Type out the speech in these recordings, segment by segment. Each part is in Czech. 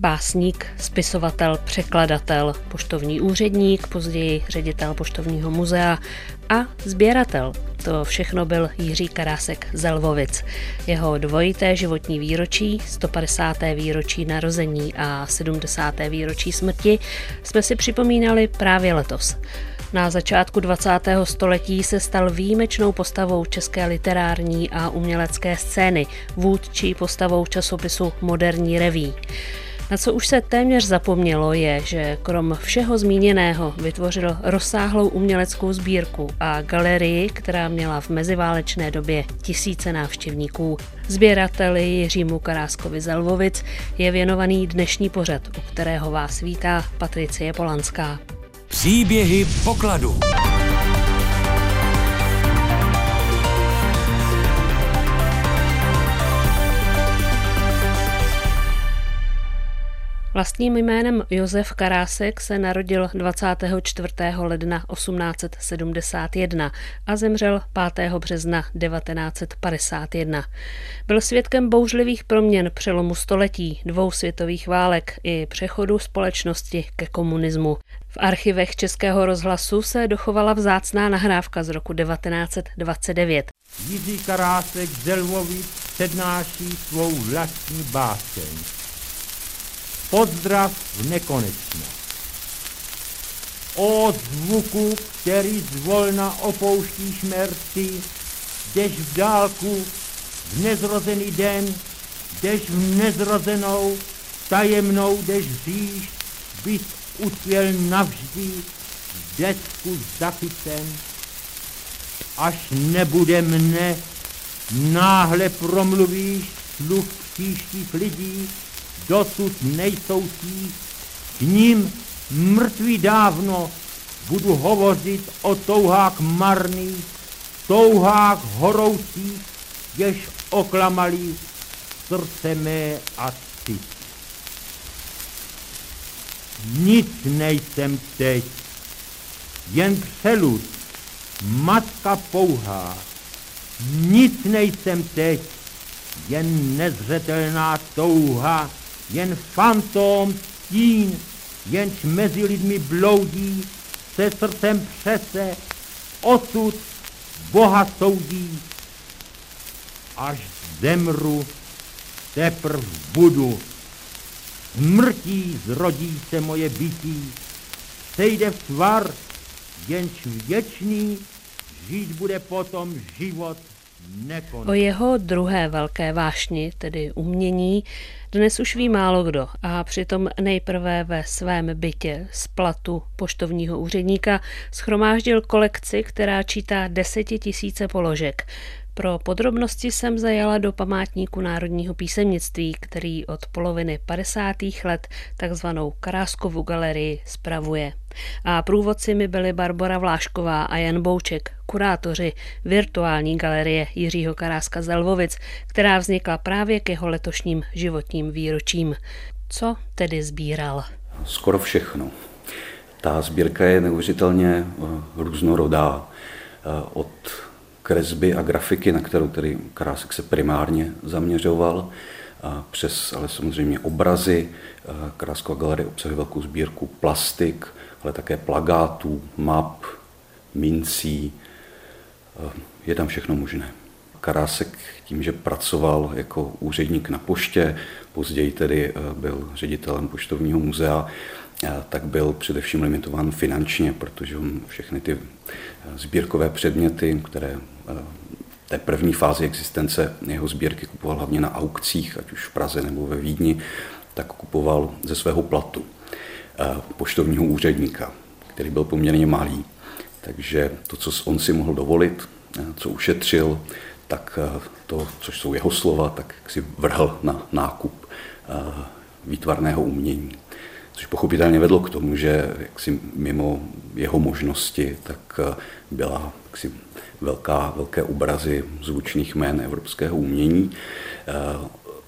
Básník, spisovatel, překladatel, poštovní úředník, později ředitel poštovního muzea a sběratel. To všechno byl Jiří Karásek z Lvovic. Jeho dvojité životní výročí, 150. výročí narození a 70. výročí smrti jsme si připomínali právě letos. Na začátku 20. století se stal výjimečnou postavou české literární a umělecké scény, vůdčí postavou časopisu Moderní reví. Na co už se téměř zapomnělo je, že krom všeho zmíněného vytvořil rozsáhlou uměleckou sbírku a galerii, která měla v meziválečné době tisíce návštěvníků. Sběrateli Jiřímu Karáskovi Zelvovic je věnovaný dnešní pořad, u kterého vás vítá Patricie Polanská. Příběhy pokladu. Vlastním jménem Josef Karásek se narodil 24. ledna 1871 a zemřel 5. března 1951. Byl svědkem bouřlivých proměn přelomu století, dvou světových válek i přechodu společnosti ke komunismu. V archivech Českého rozhlasu se dochovala vzácná nahrávka z roku 1929. Jiří Karásek z Lvovic přednáší svou vlastní báseň pozdrav v nekonečno. O zvuku, který zvolna opouští šmerci, jdeš v dálku v nezrozený den, jdeš v nezrozenou, tajemnou jdeš říš, bys ucvěl navždy v desku zachycen, až nebude mne, náhle promluvíš sluch příštích lidí, dosud nejsou tí, k ním mrtví dávno budu hovořit o touhách marných, touhách horoucích, jež oklamali srdce mé a cit. Nic nejsem teď, jen přelud, matka pouhá. Nic nejsem teď, jen nezřetelná touha, jen fantom, stín, jenž mezi lidmi bloudí, se srdcem přese, osud Boha soudí. Až zemru, teprv budu. Mrtí zrodí se moje bytí, sejde v tvar, jenž věčný, žít bude potom život O jeho druhé velké vášni, tedy umění, dnes už ví málo kdo a přitom nejprve ve svém bytě z platu poštovního úředníka schromáždil kolekci, která čítá desetitisíce položek. Pro podrobnosti jsem zajala do památníku národního písemnictví, který od poloviny 50. let takzvanou Karáskovu galerii spravuje. A průvodci mi byli Barbara Vlášková a Jan Bouček, kurátoři virtuální galerie Jiřího Karáska z která vznikla právě k jeho letošním životním výročím. Co tedy sbíral? Skoro všechno. Ta sbírka je neuvěřitelně eh, různorodá. Eh, od kresby a grafiky, na kterou tedy Krásek se primárně zaměřoval, a přes ale samozřejmě obrazy. Krásková galerie obsahuje velkou sbírku plastik, ale také plagátů, map, mincí. Je tam všechno možné. Karásek tím, že pracoval jako úředník na poště, později tedy byl ředitelem poštovního muzea, tak byl především limitován finančně, protože všechny ty sbírkové předměty, které v té první fázi existence jeho sbírky kupoval hlavně na aukcích, ať už v Praze nebo ve Vídni, tak kupoval ze svého platu poštovního úředníka, který byl poměrně malý. Takže to, co on si mohl dovolit, co ušetřil, tak to, což jsou jeho slova, tak si vrhl na nákup výtvarného umění což pochopitelně vedlo k tomu, že jaksi mimo jeho možnosti tak eh, byla jaksi velká, velké obrazy zvučných jmén evropského umění. Eh,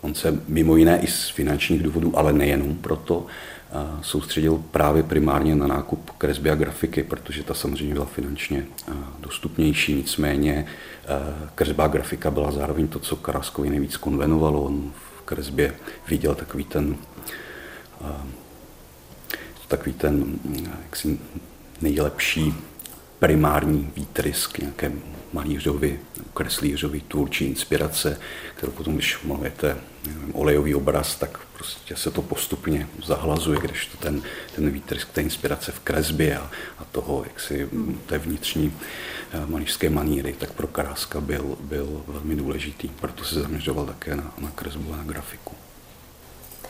on se mimo jiné i z finančních důvodů, ale nejenom proto, eh, soustředil právě primárně na nákup kresby a grafiky, protože ta samozřejmě byla finančně dostupnější, nicméně kresba a grafika byla zároveň to, co Karaskovi nejvíc konvenovalo. On v kresbě viděl takový ten takový ten jaksi nejlepší primární výtrysk nějaké malířovi, kreslířovi, tvůrčí inspirace, kterou potom, když malujete nevím, olejový obraz, tak prostě se to postupně zahlazuje, když to ten, ten výtrysk té inspirace v kresbě a, a toho, jak si té vnitřní eh, malířské maníry, tak pro Karáska byl, byl velmi důležitý. Proto se zaměřoval také na, na kresbu a na grafiku.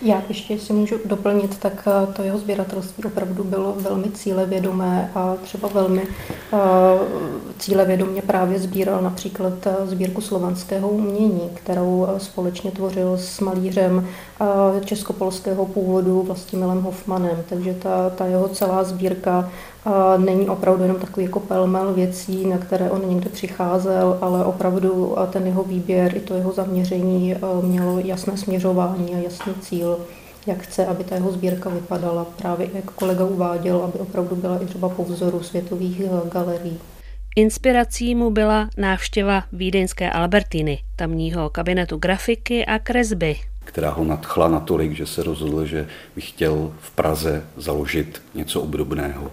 Já ještě, si můžu doplnit, tak eh, to jeho sběratelství opravdu bylo velmi cílevědomé a třeba velmi uh, cílevědomě právě sbíral například eh, sbírku slovanského umění, kterou společně tvořil s malířem českopolského původu Vlastimilem Hoffmanem. Takže ta, ta jeho celá sbírka není opravdu jenom takový jako pelmel věcí, na které on někde přicházel, ale opravdu ten jeho výběr i to jeho zaměření mělo jasné směřování a jasný cíl, jak chce, aby ta jeho sbírka vypadala. Právě jak kolega uváděl, aby opravdu byla i třeba po vzoru světových e, galerií. Inspirací mu byla návštěva vídeňské Albertiny, tamního kabinetu grafiky a kresby, která ho nadchla natolik, že se rozhodl, že by chtěl v Praze založit něco obdobného.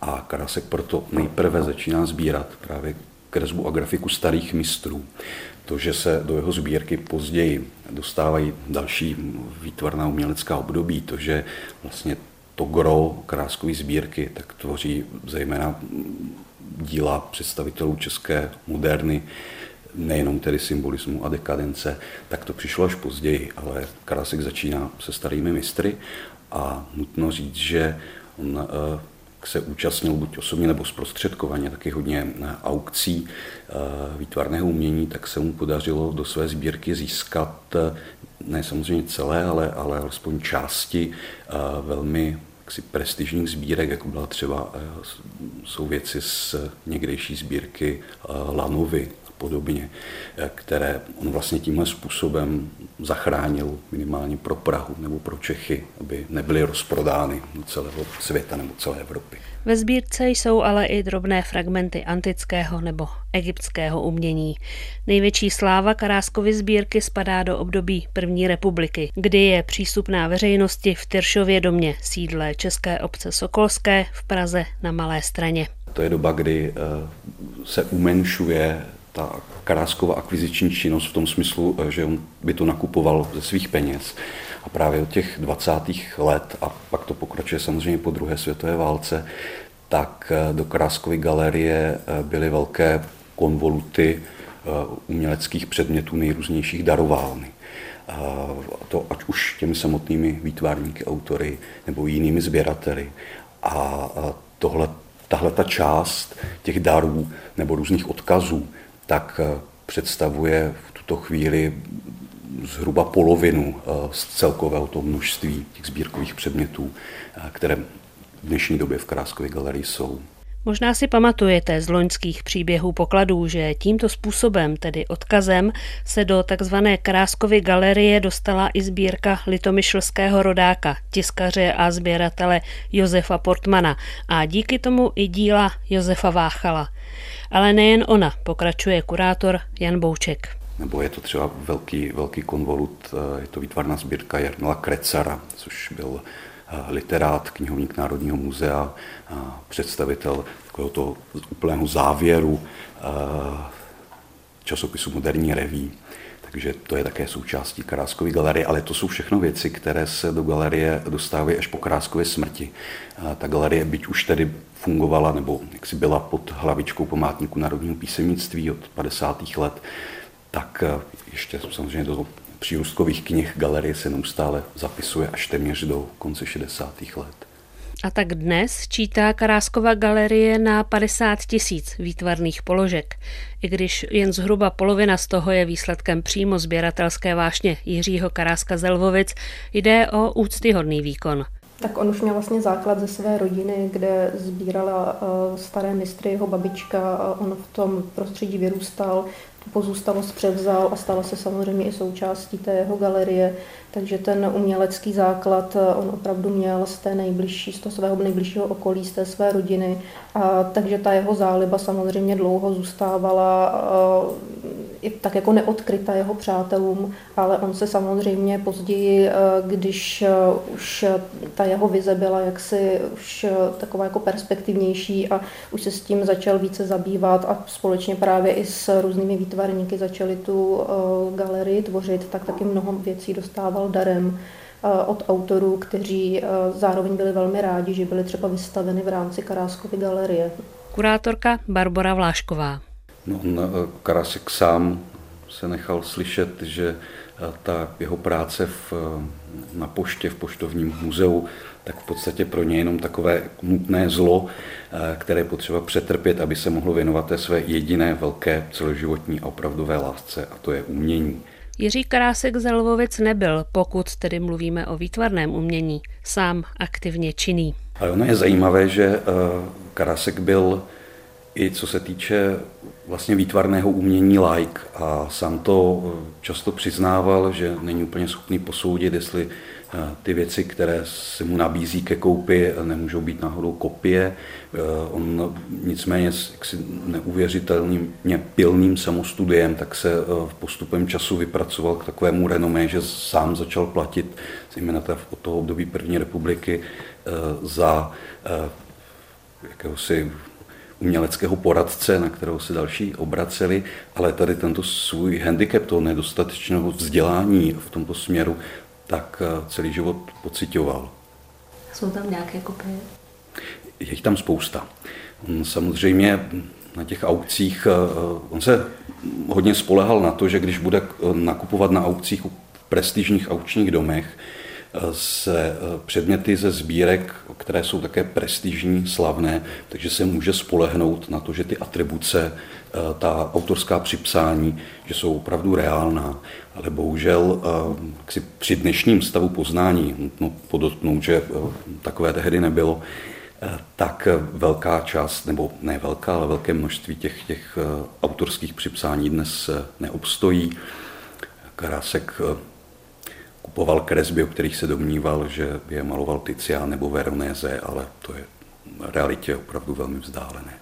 A Karasek proto nejprve začíná sbírat právě kresbu a grafiku starých mistrů. To, že se do jeho sbírky později dostávají další výtvarná umělecká období, to, že vlastně to gro kráskové sbírky tak tvoří zejména díla představitelů české moderny, nejenom tedy symbolismu a dekadence, tak to přišlo až později, ale Karasek začíná se starými mistry a nutno říct, že on eh, se účastnil buď osobně nebo zprostředkovaně taky hodně eh, aukcí eh, výtvarného umění, tak se mu podařilo do své sbírky získat ne samozřejmě celé, ale, ale alespoň části velmi jaksi prestižních sbírek, jako byla třeba, jsou věci z někdejší sbírky Lanovy, podobně, eh, které on vlastně tímhle způsobem zachránil minimálně pro Prahu nebo pro Čechy, aby nebyly rozprodány do celého světa nebo celé Evropy. Ve sbírce jsou ale i drobné fragmenty antického nebo egyptského umění. Největší sláva Karáskovy sbírky spadá do období první republiky, kdy je přístupná veřejnosti v Tyršově domě, sídle České obce Sokolské v Praze na Malé straně. To je doba, kdy eh, se umenšuje ta Karáskova akviziční činnost v tom smyslu, eh, že on by to nakupoval ze svých peněz. A právě od těch 20. let, a pak to pokračuje samozřejmě po druhé světové válce, tak eh, do Karáskovy galerie eh, byly velké konvoluty uměleckých předmětů nejrůznějších daroválny. A to ať už těmi samotnými výtvarníky, autory nebo jinými sběrateli. A tohle, tahle ta část těch darů nebo různých odkazů tak eh, představuje v tuto chvíli zhruba polovinu eh, z celkového toho množství těch sbírkových předmětů, eh, které v dnešní době v Kráskově galerii jsou. Možná si pamatujete z loňských příběhů pokladů, že tímto způsobem, tedy odkazem, se do tzv. Kráskovy galerie dostala i sbírka litomyšlského rodáka, tiskaře a sběratele Josefa Portmana a díky tomu i díla Josefa Váchala. Ale nejen ona, pokračuje kurátor Jan Bouček. Nebo je to třeba velký, velký konvolut, eh, je to výtvarná sbírka Jarmila Krecara, což byl eh, literát, knihovník Národního muzea, představitel takového toho úplného závěru eh, časopisu Moderní reví. Takže to je také součástí Karáskové galerie, ale to jsou všechno věci, které se do galerie dostávají až po Karáskově smrti. Ta galerie, byť už tedy fungovala, nebo jak si byla pod hlavičkou památníku národního písemnictví od 50. let, tak eh, ještě samozřejmě do přírůstkových knih galerie se neustále zapisuje až téměř do konce 60. let. A tak dnes čítá Karáskova galerie na 50 tisíc výtvarných položek. I když jen zhruba polovina z toho je výsledkem přímo sběratelské vášně Jiřího Karáska Zelvovic, jde o úctyhodný výkon. Tak on už měl vlastně základ ze své rodiny, kde sbírala uh, staré mistry, jeho babička, on v tom prostředí vyrůstal, tu pozůstalost převzal a stala se samozřejmě i součástí té jeho galerie, takže ten umělecký základ uh, on opravdu měl z té nejbližší, z toho svého nejbližšího okolí, z té své rodiny, a takže ta jeho záliba samozřejmě dlouho zůstávala uh, i tak jako neodkryta jeho přátelům, ale on se samozřejmě později, eh, když už ta jeho vize byla jaksi už taková jako perspektivnější a už se s tím začal více zabývat a společně právě i s různými výtvarníky začali tu galerii tvořit, tak taky mnoho věcí dostával darem od autorů, kteří zároveň byli velmi rádi, že byly třeba vystaveny v rámci Karáskovy galerie. Kurátorka Barbara Vlášková. No, on, eh, Karasek sám se nechal slyšet, že eh, ta jeho práce v, eh, na poště, v poštovním muzeu, tak v podstatě pro ně jenom takové nutné zlo, které potřeba přetrpět, aby se mohlo věnovat té své jediné velké celoživotní a opravdové lásce, a to je umění. Jiří Karásek z Lvovic nebyl, pokud tedy mluvíme o výtvarném umění, sám aktivně činný. Ale ono je zajímavé, že Karásek byl i co se týče vlastně výtvarného umění like a sám to eh, často přiznával, že není úplně schopný posoudit, jestli eh, ty věci, které se mu nabízí ke koupi, nemůžou být náhodou kopie. Eh, on nicméně s neuvěřitelným pilným samostudiem, tak se v postupem času vypracoval k takovému renomé, že sám začal platit, zejména od toho období první republiky, za jakéhosi uměleckého poradce, na kterého se další obraceli, ale tady tento svůj handicap, toho nedostatečného vzdělání v tomto směru, tak eh, celý život pocitoval. Jsou tam nějaké kopie? Je jich tam spousta. On samozřejmě na těch aukcích, eh, on se hodně spolehal na to, že když bude nakupovat na aukcích v prestižních aukčních domech, se eh, předměty ze sbírek, které jsou také prestižní, slavné, takže se může spolehnout na to, že ty atribuce, eh, ta autorská připsání, že jsou opravdu reálná. Ale bohužel eh, si při dnešním stavu poznání, nutno podotknout, že takové tehdy nebylo, tak velká část, nebo ne velká, ale velké množství těch, těch autorských připsání dnes neobstojí. Karásek kupoval kresby, o kterých se domníval, že je maloval Tizian nebo Veronese, ale to je v realitě opravdu velmi vzdálené.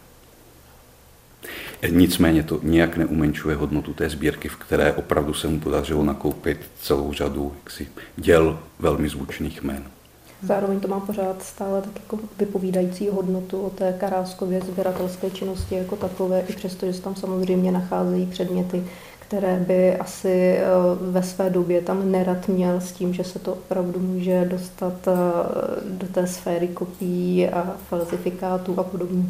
Nicméně to nijak neumenčuje hodnotu té sbírky, v které opravdu se mu podařilo nakoupit celou řadu jaksi, děl velmi zvučných jmen. Zároveň to má pořád stále tak jako vypovídající hodnotu o té karáskově sběratelské činnosti jako takové, i přesto, že se tam samozřejmě nacházejí předměty, které by asi eh, ve své době tam nerad měl s tím, že se to opravdu může dostat eh, do té sféry kopií a falsifikátů a podobně.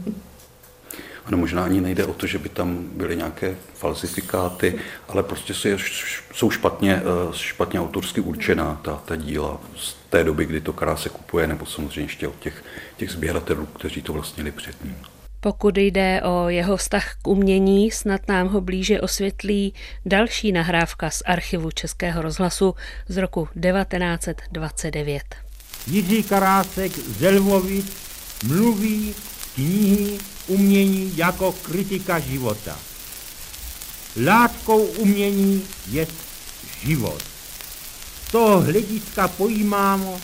Ono možná ani nejde o to, že by tam byly nějaké falsifikáty, ale prostě jsou špatně, eh, špatně autorsky určená ta, ta díla z té doby, kdy to kráse kupuje, nebo samozřejmě ještě od těch, těch sběratelů, kteří to vlastnili před ním. Pokud jde o jeho vztah k umění, snad nám ho blíže osvětlí další nahrávka z archivu Českého rozhlasu z roku 1929. Jiří Karásek z Lvovic mluví knihy umění jako kritika života. Látkou umění je život. Z toho hlediska pojímámo,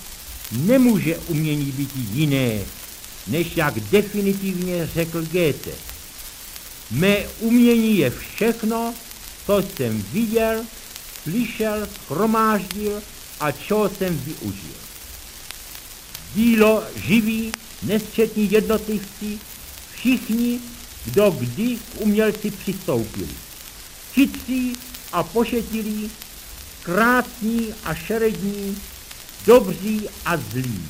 nemůže umění být jiné než jak definitivně řekl Goethe. Mé umění je všechno, co jsem viděl, slyšel, schromáždil a čeho jsem využil. Dílo živí, nesčetní jednotlivci, všichni, kdo kdy k umělci přistoupili. Chytří a pošetilí, krásní a šerední, dobří a zlí.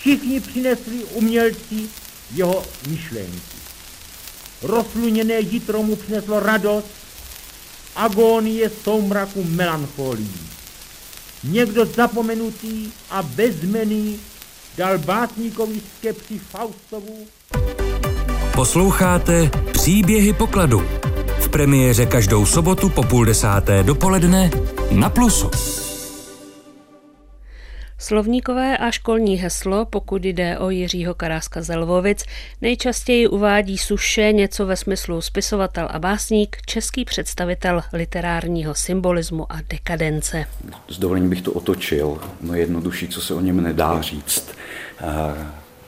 Všichni přinesli umělci jeho myšlenky. Rozluněné jitro mu přineslo radost, agónie soumraku melancholii. Někdo zapomenutý a bezmený dal básníkovi skepsi Faustovu. Posloucháte Příběhy pokladu. V premiéře každou sobotu po půl desáté dopoledne na Plusu. Slovníkové a školní heslo, pokud jde o Jiřího Karáska Zelvovic, nejčastěji uvádí suše něco ve smyslu spisovatel a básník, český představitel literárního symbolismu a dekadence. S dovolením bych to otočil, no jednodušší, co se o něm nedá říct.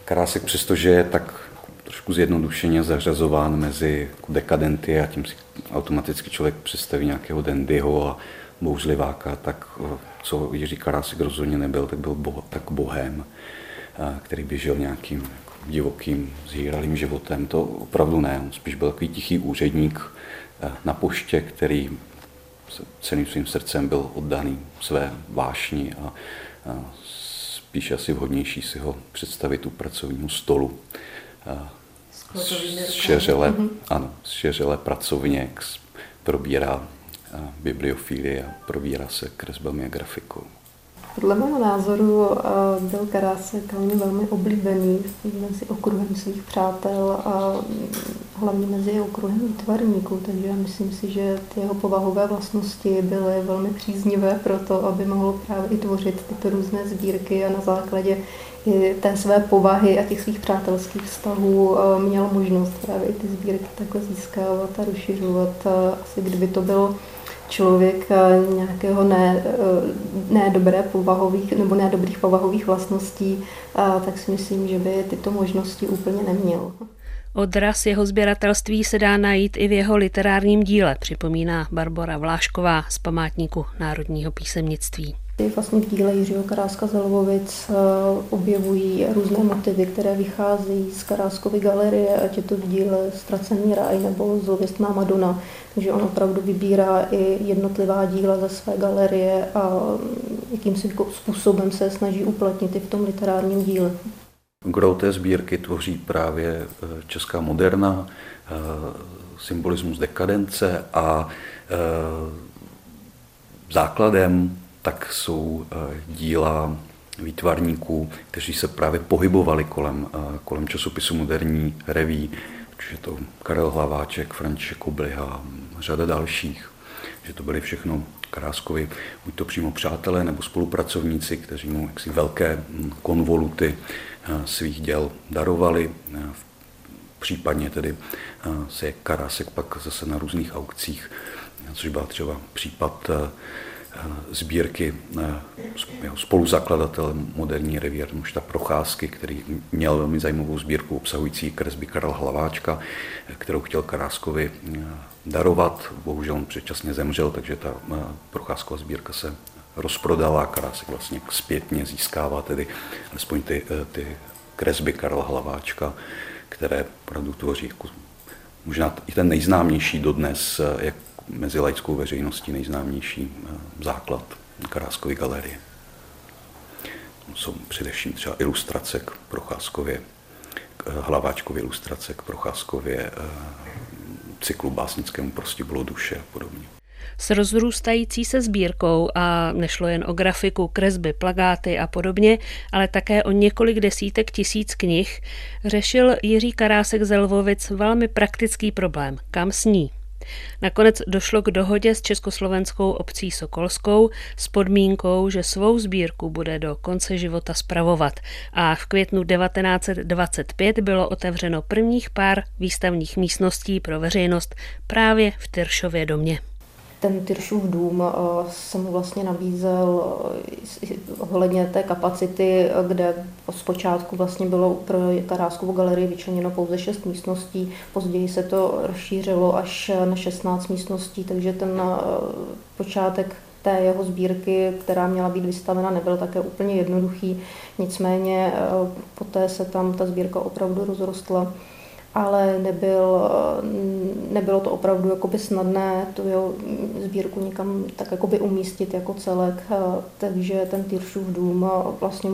Karásek přestože je tak trošku zjednodušeně zařazován mezi dekadenty a tím si automaticky člověk představí nějakého Dandyho a bouřliváka, tak co Jiří Karásek rozhodně nebyl, tak byl bo, tak bohem, který by žil nějakým jako divokým, zhýralým životem. To opravdu ne, on spíš byl takový tichý úředník na poště, který celým svým srdcem byl oddaný své vášni a, spíš asi vhodnější si ho představit u pracovního stolu. Šeřele, mm-hmm. ano, šeřele pracovně probírá bibliofílie a probírá se kresbami a grafikou. Podle mého názoru byl Karásek hlavně velmi oblíbený mezi okruhem svých přátel a hlavně mezi okruhem výtvarníků, takže myslím si, že ty jeho povahové vlastnosti byly velmi příznivé pro to, aby mohl právě i tvořit tyto různé sbírky a na základě i té své povahy a těch svých přátelských vztahů měl možnost právě i ty sbírky takhle získávat a rozšiřovat. Asi kdyby to bylo člověk eh, nějakého ne, eh, ne dobré povahových nebo ne dobrých povahových vlastností, tak si myslím, že by tyto možnosti úplně neměl. Odraz jeho sběratelství se dá najít i v jeho literárním díle, připomíná Barbara Vlášková z památníku Národního písemnictví. Vlastně v díle Jiřího Karáska z Lvovic eh, objevují různé motivy, které vycházejí z Karáskovy galerie, ať je to v díle Ztracený ráj nebo Zlověstná Madonna. Takže on opravdu vybírá i jednotlivá díla ze své galerie a jakýmsi způsobem se snaží uplatnit i v tom literárním díle. Gro té sbírky tvoří právě eh, česká moderna, eh, symbolismus dekadence a základem tak jsou eh, díla výtvarníků, kteří se právě pohybovali kolem, eh, kolem časopisu Moderní reví, je to Karel Hlaváček, František Kobliha, řada dalších, že to byly všechno Kráskovi, buď to přímo přátelé nebo spolupracovníci, kteří mu jaksi velké hm, konvoluty eh, svých děl darovali. Případně tedy se Karásek pak zase na různých aukcích, což byl třeba případ sbírky jeho spoluzakladatelem moderní revír Mušta Procházky, který měl velmi zajímavou sbírku obsahující kresby Karla Hlaváčka, kterou chtěl Karáskovi eh, darovat. Bohužel on předčasně zemřel, takže ta eh, Procházková sbírka se rozprodala Karásek vlastně zpětně získává tedy alespoň ty, eh, ty kresby Karla Hlaváčka, které opravdu tvoří jako možná i ten nejznámější dodnes, jak mezi laickou veřejností nejznámější eh, základ Karáskovy galerie. Jsou především třeba ilustrace k Procházkově, eh, Hlaváčkově ilustrace k Procházkově, eh, cyklu básnickému bylo duše a podobně. S rozrůstající se sbírkou a nešlo jen o grafiku, kresby, plagáty a podobně, ale také o několik desítek tisíc knih, řešil Jiří Karásek Zelvovic velmi praktický problém. Kam sní? Nakonec došlo k dohodě s československou obcí Sokolskou s podmínkou, že svou sbírku bude do konce života spravovat. A v květnu 1925 bylo otevřeno prvních pár výstavních místností pro veřejnost právě v Tyršově domě ten Tyršův dům eh, se mu vlastně nabízel eh, ohledně té kapacity, kde zpočátku vlastně bylo pro Karáskovou galerii vyčleněno pouze 6 místností, později se to rozšířilo až na 16 místností, takže ten eh, počátek té jeho sbírky, která měla být vystavena, nebyl také úplně jednoduchý. Nicméně poté se tam ta sbírka opravdu rozrostla ale nebyl, nebylo to opravdu jakoby snadné tu jeho sbírku někam tak jakoby umístit jako celek, takže ten Tyršův dům vlastně,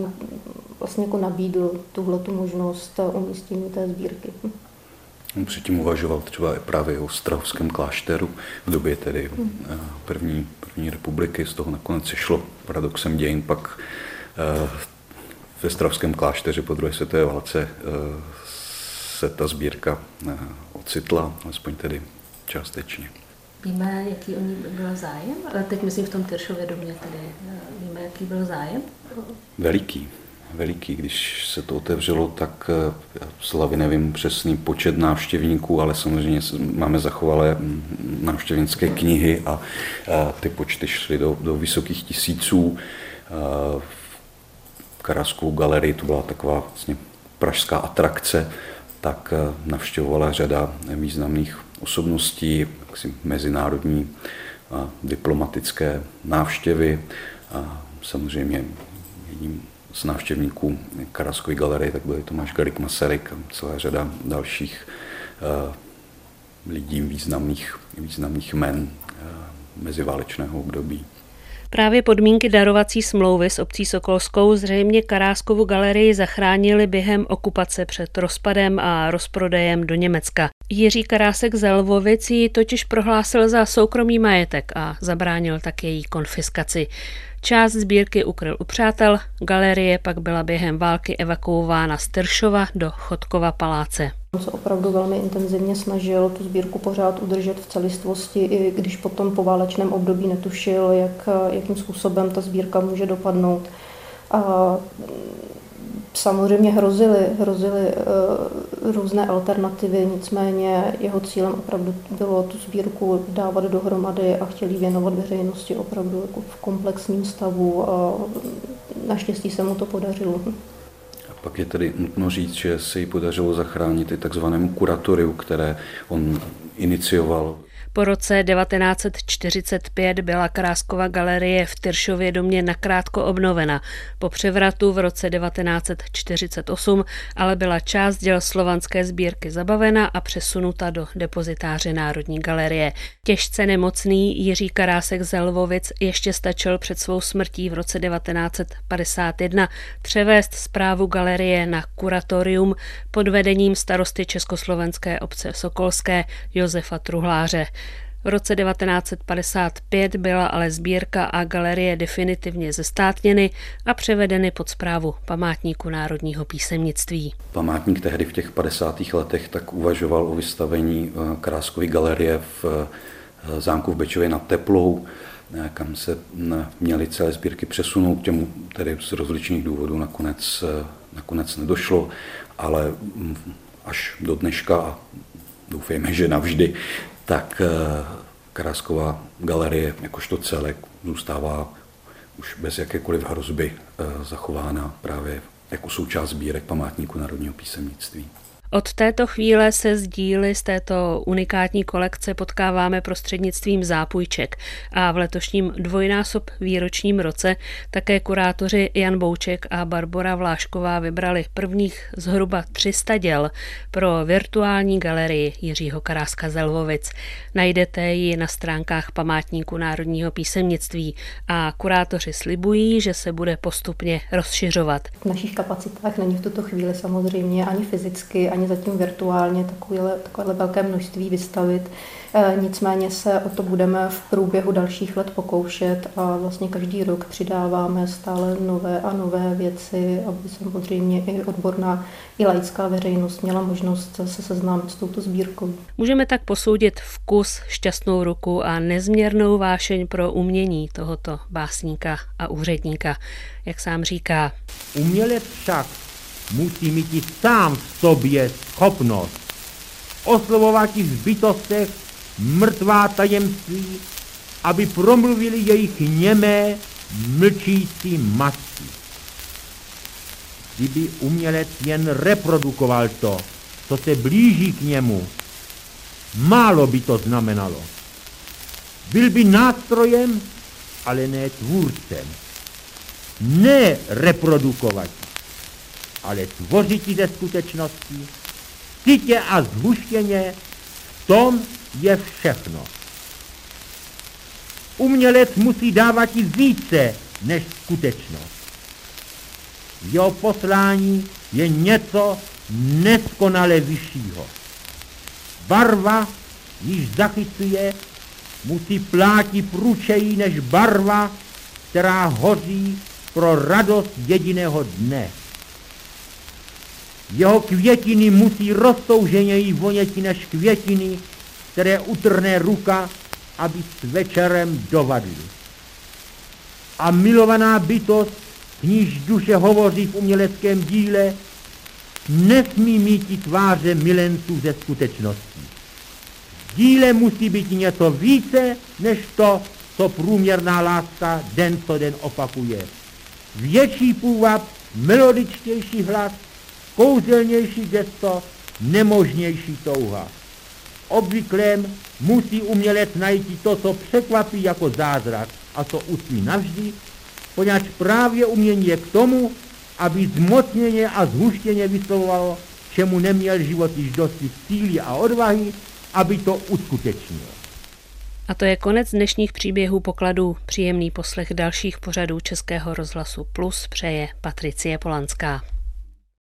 vlastně jako nabídl tuhle tu možnost umístění té sbírky. On předtím uvažoval třeba právě o Strahovském klášteru v době tedy hmm. první, první republiky, z toho nakonec se šlo paradoxem dějin pak eh, ve Strahovském klášteře po druhé světové válce eh, se ta sbírka eh, ocitla, alespoň tedy částečně. Víme, jaký o ní byl zájem? Ale teď myslím v tom Tyršově domě tedy. Eh, víme, jaký byl zájem? Veliký. Veliký. Když se to otevřelo, tak eh, slavy nevím přesný počet návštěvníků, ale samozřejmě máme zachovalé mm, návštěvnické knihy a, ty počty šly do, do vysokých tisíců. V Karaskou galerii to byla taková vlastně pražská atrakce tak navštěvovala řada významných osobností, mezinárodní a diplomatické návštěvy. A samozřejmě jedním z návštěvníků Karaskovy galerie tak byl Tomáš Garik Masaryk a celá řada dalších lidí významných, významných men meziválečného období. Právě podmínky darovací smlouvy s obcí Sokolskou zřejmě Karáskovu galerii zachránili během okupace před rozpadem a rozprodejem do Německa. Jiří Karásek z Lvovic ji totiž prohlásil za soukromý majetek a zabránil tak její konfiskaci. Část sbírky ukryl u přátel, galerie pak byla během války evakuována z Tršova do Chodkova paláce. On se opravdu velmi intenzivně snažil tu sbírku pořád udržet v celistvosti, i když potom po válečném období netušil, jak, jakým způsobem ta sbírka může dopadnout. A samozřejmě hrozily, hrozily uh, různé alternativy, nicméně jeho cílem opravdu bylo tu sbírku dávat dohromady a chtěli věnovat veřejnosti opravdu jako v komplexním stavu a naštěstí se mu to podařilo. Pak je tedy nutno říct, že se jí podařilo zachránit i takzvanému kuratoriu, které on inicioval po roce 1945 byla Kráskova galerie v Tyršově domě nakrátko obnovena. Po převratu v roce 1948 ale byla část děl slovanské sbírky zabavena a přesunuta do depozitáře Národní galerie. Těžce nemocný Jiří Karásek z Lvovic ještě stačil před svou smrtí v roce 1951 převést zprávu galerie na kuratorium pod vedením starosty Československé obce Sokolské Josefa Truhláře. V roce 1955 byla ale sbírka a galerie definitivně zestátněny a převedeny pod zprávu Památníku národního písemnictví. Památník tehdy v těch 50. letech tak uvažoval o vystavení eh, Kráskové galerie v eh, zámku v Bečově nad Teplou, eh, kam se měly celé sbírky přesunout, k těmu tedy z rozličných důvodů nakonec, nakonec nedošlo, ale mm, až do dneška a doufejme, že navždy, tak eh, Karásková galerie jakožto celek zůstává už bez jakékoliv hrozby eh, zachována právě jako součást sbírek památníku národního písemnictví. Od této chvíle se z díly z této unikátní kolekce potkáváme prostřednictvím zápůjček a v letošním dvojnásob výročním roce také kurátoři Jan Bouček a Barbara Vlášková vybrali prvních zhruba 300 děl pro virtuální galerii Jiřího Karáska Zelvovic. Najdete ji na stránkách památníku národního písemnictví a kurátoři slibují, že se bude postupně rozšiřovat. V našich kapacitách není v tuto chvíli samozřejmě ani fyzicky, ani zatím virtuálně takovéhle, takovéhle velké množství vystavit. E, nicméně se o to budeme v průběhu dalších let pokoušet a vlastně každý rok přidáváme stále nové a nové věci, aby samozřejmě i odborná i laická veřejnost měla možnost se seznámit s touto sbírkou. Můžeme tak posoudit vkus, šťastnou ruku a nezměrnou vášeň pro umění tohoto básníka a úředníka, jak sám říká. Umělec však musí mít i sám v sobě schopnost oslovovat v bytostech mrtvá tajemství, aby promluvili jejich němé, mlčící masky. Kdyby umělec jen reprodukoval to, co se blíží k němu, málo by to znamenalo. Byl by nástrojem, ale ne tvůrcem. Ne reprodukovat ale tvořití ze skutečnosti, sytě a zhuštěně, v tom je všechno. Umělec musí dávat i více než skutečnost. Jeho poslání je něco neskonale vyššího. Barva, již zachycuje, musí plátit průčejí než barva, která hoří pro radost jediného dne. Jeho květiny musí roztouženěji voněti než květiny, které utrhne ruka, aby s večerem dovadly. A milovaná bytost, k níž duše hovoří v uměleckém díle, nesmí mít tváře milenců ze skutečností. V díle musí být něco více, než to, co průměrná láska den co den opakuje. Větší půvab, melodičtější hlas, kouzelnější gesto, nemožnější touha. Obvyklém musí umělec najít to, co překvapí jako zázrak a to usmí navždy, poněvadž právě umění je k tomu, aby zmocněně a zhuštěně vyslovovalo, čemu neměl život již dosti síly a odvahy, aby to uskutečnil. A to je konec dnešních příběhů pokladů. Příjemný poslech dalších pořadů Českého rozhlasu Plus přeje Patricie Polanská.